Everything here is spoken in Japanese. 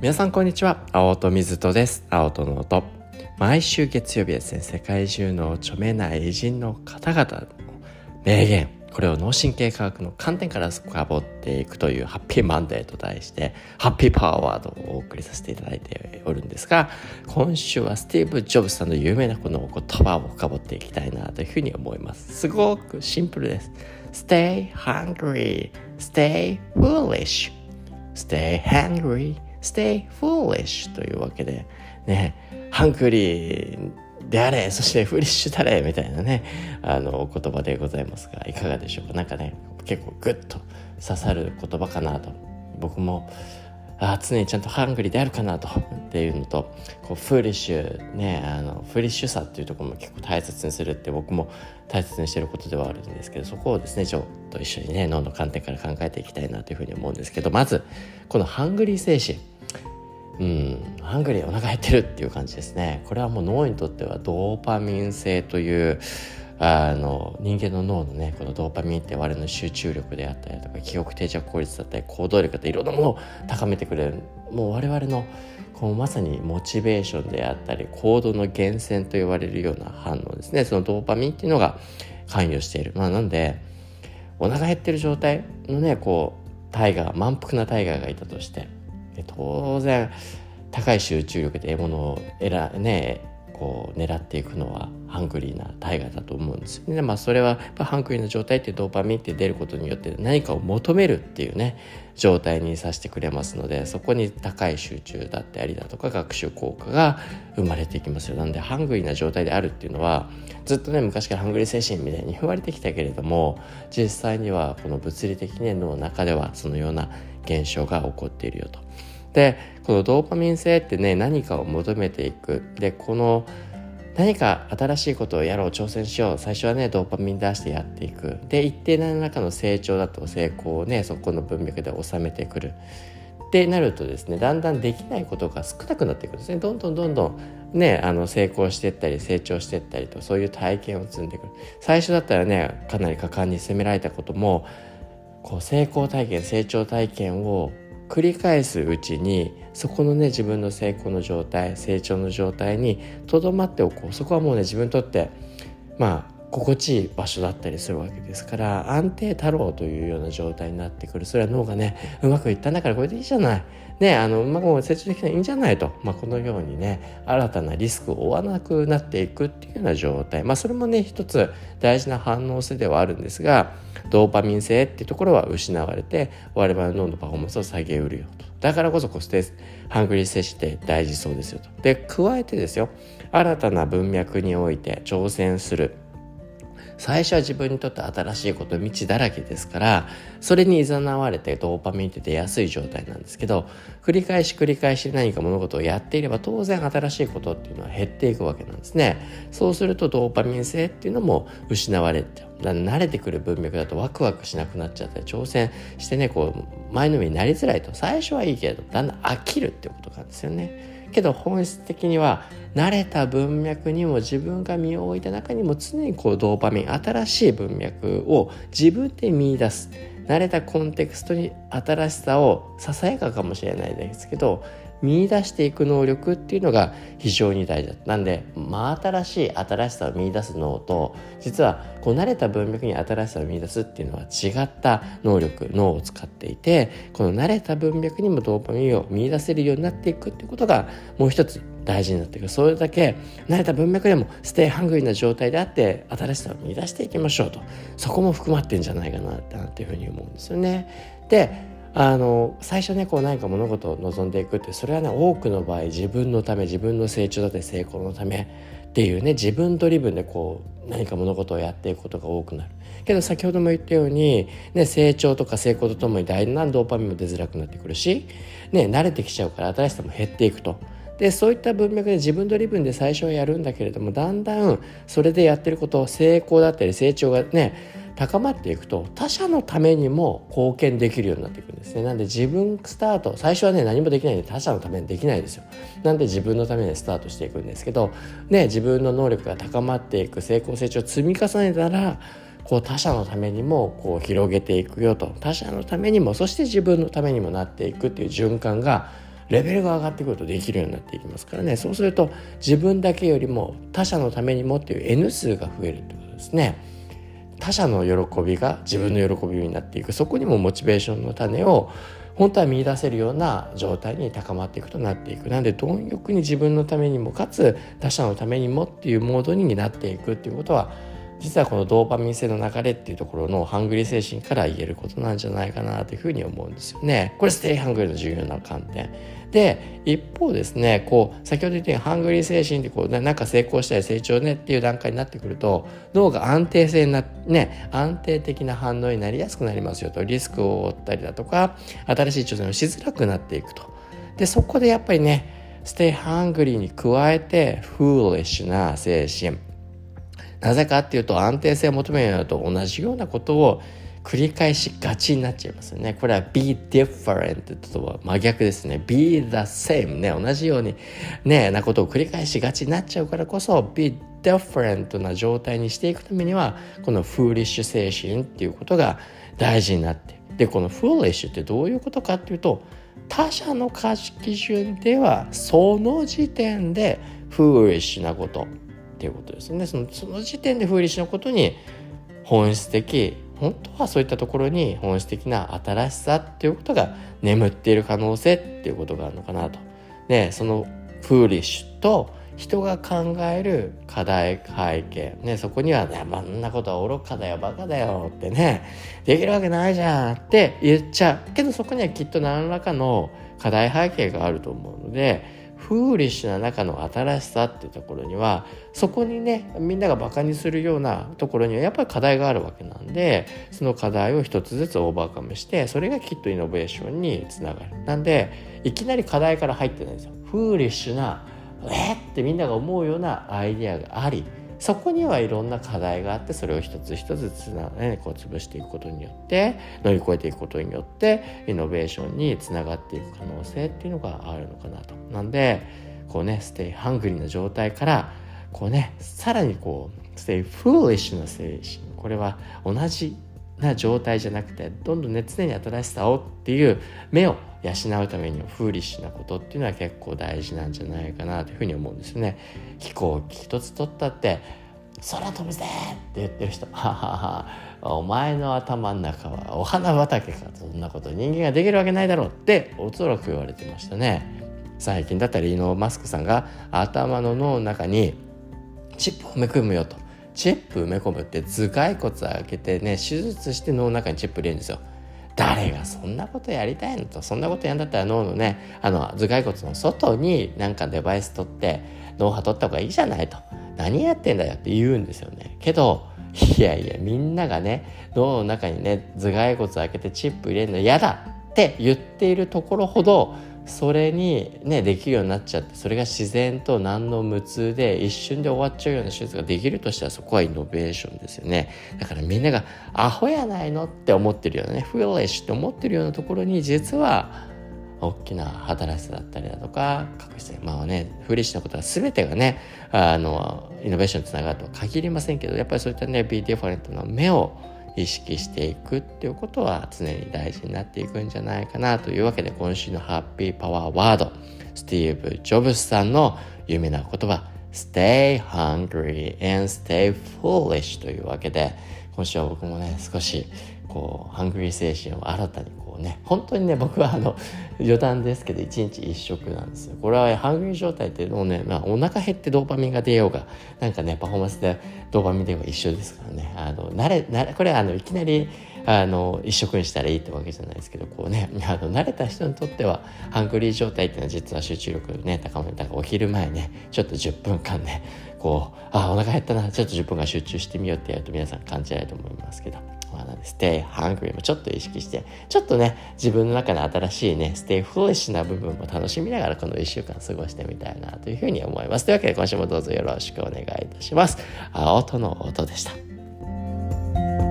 皆さんこんにちは。青戸水戸です。青戸の音。毎週月曜日ですね。世界中の著名な偉人の方々の名言。これを脳神経科学の観点から深掘っていくというハッピーマンデーと題してハッピーパワーワードをお送りさせていただいておるんですが今週はスティーブ・ジョブズさんの有名なこの言葉を深掘っていきたいなというふうに思います。すごくシンプルです。Stay hungry. Stay foolish. Stay hungry Stay foolish というわけでねハングリーであれそして foolish であれみたいなねあの言葉でございますがいかがでしょうか？なんかね結構グッと刺さる言葉かなと。僕もあ常にちゃんとハングリーであるかなとっていうのとこうフーリッシュねあのフーリッシュさっていうところも結構大切にするって僕も大切にしてることではあるんですけどそこをですねちょっと一緒にね脳の観点から考えていきたいなというふうに思うんですけどまずこのハングリー精神。うん、ハングリーお腹減ってるっていう感じですね。これはもう脳にとってはドーパミン性というあの人間の脳のねこのドーパミンって我々の集中力であったりとか記憶定着効率だったり行動力だったりいろんなものを高めてくれる。もう我々のこうまさにモチベーションであったり行動の源泉と言われるような反応ですね。そのドーパミンっていうのが関与している。まあなんでお腹減ってる状態のねこうタイガー満腹なタイガーがいたとして当然高い集中力で獲物を選ねこう狙っていくのはハングリーなタイガーだと思うんですよね。まあそれはやっぱハングリーな状態ってドーパミンって出ることによって何かを求めるっていうね状態にさせてくれますのでそこに高い集中だったりだとか学習効果が生まれていきますよ。なんでハングリーな状態であるっていうのはずっとね昔からハングリー精神みたいに言われてきたけれども実際にはこの物理的に脳の中ではそのような現象が起こっているよと。でこのドーパミン性ってね何かを求めていく。でこの何か新しいことをやろう挑戦しよう。最初はねドーパミン出してやっていく。で一定何らかの成長だと成功をねそこの文脈で収めてくる。ってなるとですねだんだんできないことが少なくなっていくんですね。どんどんどんどんねあの成功していったり成長していったりとそういう体験を積んでいく最初だったらねかなり果敢に責められたこともこう成功体験成長体験を繰り返すうちにそこのね自分の成功の状態成長の状態にとどまっておこう。そこはもうね自分にとってまあ心地いい場所だったりするわけですから安定太郎というような状態になってくる。それは脳がねうまくいったんだからこれでいいじゃない。ねあのうまく成長できないいいんじゃないと、まあ、このようにね新たなリスクを負わなくなっていくっていうような状態。まあそれもね一つ大事な反応性ではあるんですがドーパミン性っていうところは失われて我々の脳のパフォーマンスを下げうるよと。だからこそこう stay hungry 精神って大事そうですよと。で加えてですよ。新たな文脈において挑戦する。最初は自分にとって新しいこと未知だらけですからそれに誘われてドーパミンって出やすい状態なんですけど繰り返し繰り返し何か物事をやっていれば当然新しいことっていうのは減っていくわけなんですね。そうするとドーパミン性っていうのも失われて慣れてくる文脈だとワクワクしなくなっちゃったり挑戦してねこう前のめりになりづらいと最初はいいけれどだんだん飽きるってことなんですよね。けど本質的には慣れた文脈にも自分が身を置いた中にも常にこうドーパミン新しい文脈を自分で見いだす。慣れたコンテクストに新しさをささやかかもしれないですけど見出していく能力っていうのが非常に大事だ。なんで真新しい新しさを見出す脳と実はこう慣れた文脈に新しさを見出すっていうのは違った能力脳を使っていてこの慣れた文脈にもドーパミンを見出せるようになっていくっていうことがもう一つ大事になっていく。それだけ慣れた文脈でも stay hungry な状態であって新しさを見出していきましょうと。そこも含まってんじゃないかなっていうふうに思うんですよね。であの最初ねこう何か物事を望んでいくってそれはね多くの場合自分のため自分の成長だって成功のためっていうね自分ドリブンでこう何か物事をやっていくことが多くなるけど先ほども言ったように、ね、成長とか成功とともに大なドーパミンも出づらくなってくるし、ね、慣れてきちゃうから新しさも減っていくと。でそういった文脈で自分ドリブンで最初はやるんだけれどもだんだんそれでやってること成功だったり成長がね高まっていくと他者のためにも貢献できるようになっていくんですね。なんで自分スタート最初はね何もできないんで他者のためにできないですよ。なんで自分のためにスタートしていくんですけどね自分の能力が高まっていく成功成長を積み重ねたらこう他者のためにもこう広げていくよと。他者のためにもそして自分のためにもなっていくっていう循環がレベルが上がってくるとできるようになっていきますからね。そうすると自分だけよりも他者のためにもっていう N 数が増えるってことですね。他者の喜びが自分の喜びになっていく。そこにもモチベーションの種を本当は見いだせるような状態に高まっていくとなっていく。なので貪欲に自分のためにもかつ他者のためにもっていうモードになっていくっていうことは実はこのドーパミン性の流れっていうところのハングリー精神から言えることなんじゃないかなというふうに思うんですよね。これ stay hungry の重要な観点。で一方ですねこう先ほど言ったようにハングリー精神ってこうねなんか成功したり成長ねっていう段階になってくると脳が安定性なね安定的な反応になりやすくなりますよとリスクを負ったりだとか新しい挑戦をしづらくなっていくと。でそこでやっぱりね stay hungry に加えて foolish な精神なぜかっていうと安定性を求めるのと同じようなことを繰り返しがちになっちゃいますよね。これは be different とは真逆ですね。be the same ね。同じようにね、なことを繰り返しがちになっちゃうからこそ be different な状態にしていくためにはこの foolish 精神っていうことが大事になってで、この foolish ってどういうことかっていうと他者の価値基準ではその時点で foolish なことっていうことですねそのその時点でフーリッシュなことに本質的本当はそういったところに本質的な新しさっていうことが眠っている可能性っていうことがあるのかなと。でそのフーリッシュと人が考える課題背景、ね、そこにはね、あんなことは愚かだよ、バカだよってね、できるわけないじゃんって言っちゃう。けどそこにはきっと何らかの課題背景があると思うので、フーリッシュな中の新しさっていうところにはそこにねみんながバカにするようなところにはやっぱり課題があるわけなんでその課題を一つずつオーバーカムしてそれがきっとイノベーションにつながる。なんでいきなり課題から入ってないんですよ。フーリッシュなえってみんなが思うようなアイデアがありそこにはいろんな課題があってそれを一つ一つつな、ね、こう潰していくことによって乗り越えていくことによってイノベーションにつながっていく可能性っていうのがあるのかなと。なんでこうね stay hungry な状態からこうねさらにこう stay foolish な精神これは同じな状態じゃなくてどんどんね常に新しさをっていう目を養うためにはフーリッシュなことっていうのは結構大事なんじゃないかなというふうに思うんですよね。飛行機一つ取ったって空飛ぶぜって言ってる人はははお前の頭の中はお花畑かそんなこと人間ができるわけないだろうっておそらく言われてましたね。最近だったらイーノマスクさんが頭の脳の中にチップを埋め込むよとチップ埋め込むって頭蓋骨開けてね手術して脳の中にチップ入れるんですよ誰がそんなことやりたいのとそんなことやんだったら脳のねあの頭蓋骨の外になんかデバイス取って脳波取った方がいいじゃないと。何やってんだよって言うんですよね。けどいやいやみんながね脳の中にね頭蓋骨開けてチップ入れるの嫌だって言っているところほどそれにねできるようになっちゃってそれが自然と何の無痛で一瞬で終わっちゃうような手術ができるとしたらそこはイノベーションですよね。だからみんながアホやないのって思ってるようなねフィーリッシュって思ってるようなところに実は大きな働きさだったりだとか確実にまあねフリッシュなことは全てがねあのイノベーションにつながるとは限りませんけどやっぱりそういったね Be Different の目を意識していくっていうことは常に大事になっていくんじゃないかなというわけで今週のハッピーパワーワードスティーブ・ジョブスさんの有名な言葉。Stay hungry and stay foolish というわけで今週は僕もね少しこうハングリー精神を新たにこうね本当にね僕はあの余談ですけど1日1食なんですよこれはハングリー状態っていうのをね、まあ、お腹減ってドーパミンが出ようがなんかねパフォーマンスでドーパミン出ようが一緒ですからねあの慣れ慣れこれはあのいきなりあの一食にしたらいいってわけじゃないですけどこうねあの慣れた人にとってはハングリー状態っていうのは実は集中力ね高めだからお昼前ねちょっと10分間ねこうあお腹減ったなちょっと10分間集中してみようってやると皆さん感じないと思いますけど。まあ、なんで stay hungry もちょっと意識して、ちょっとね、自分の中の新しいね、stay foolish な部分も楽しみながらこの1週間過ごしてみたいなというふうに思います。というわけで今週もどうぞよろしくお願いいたします。青との音でした。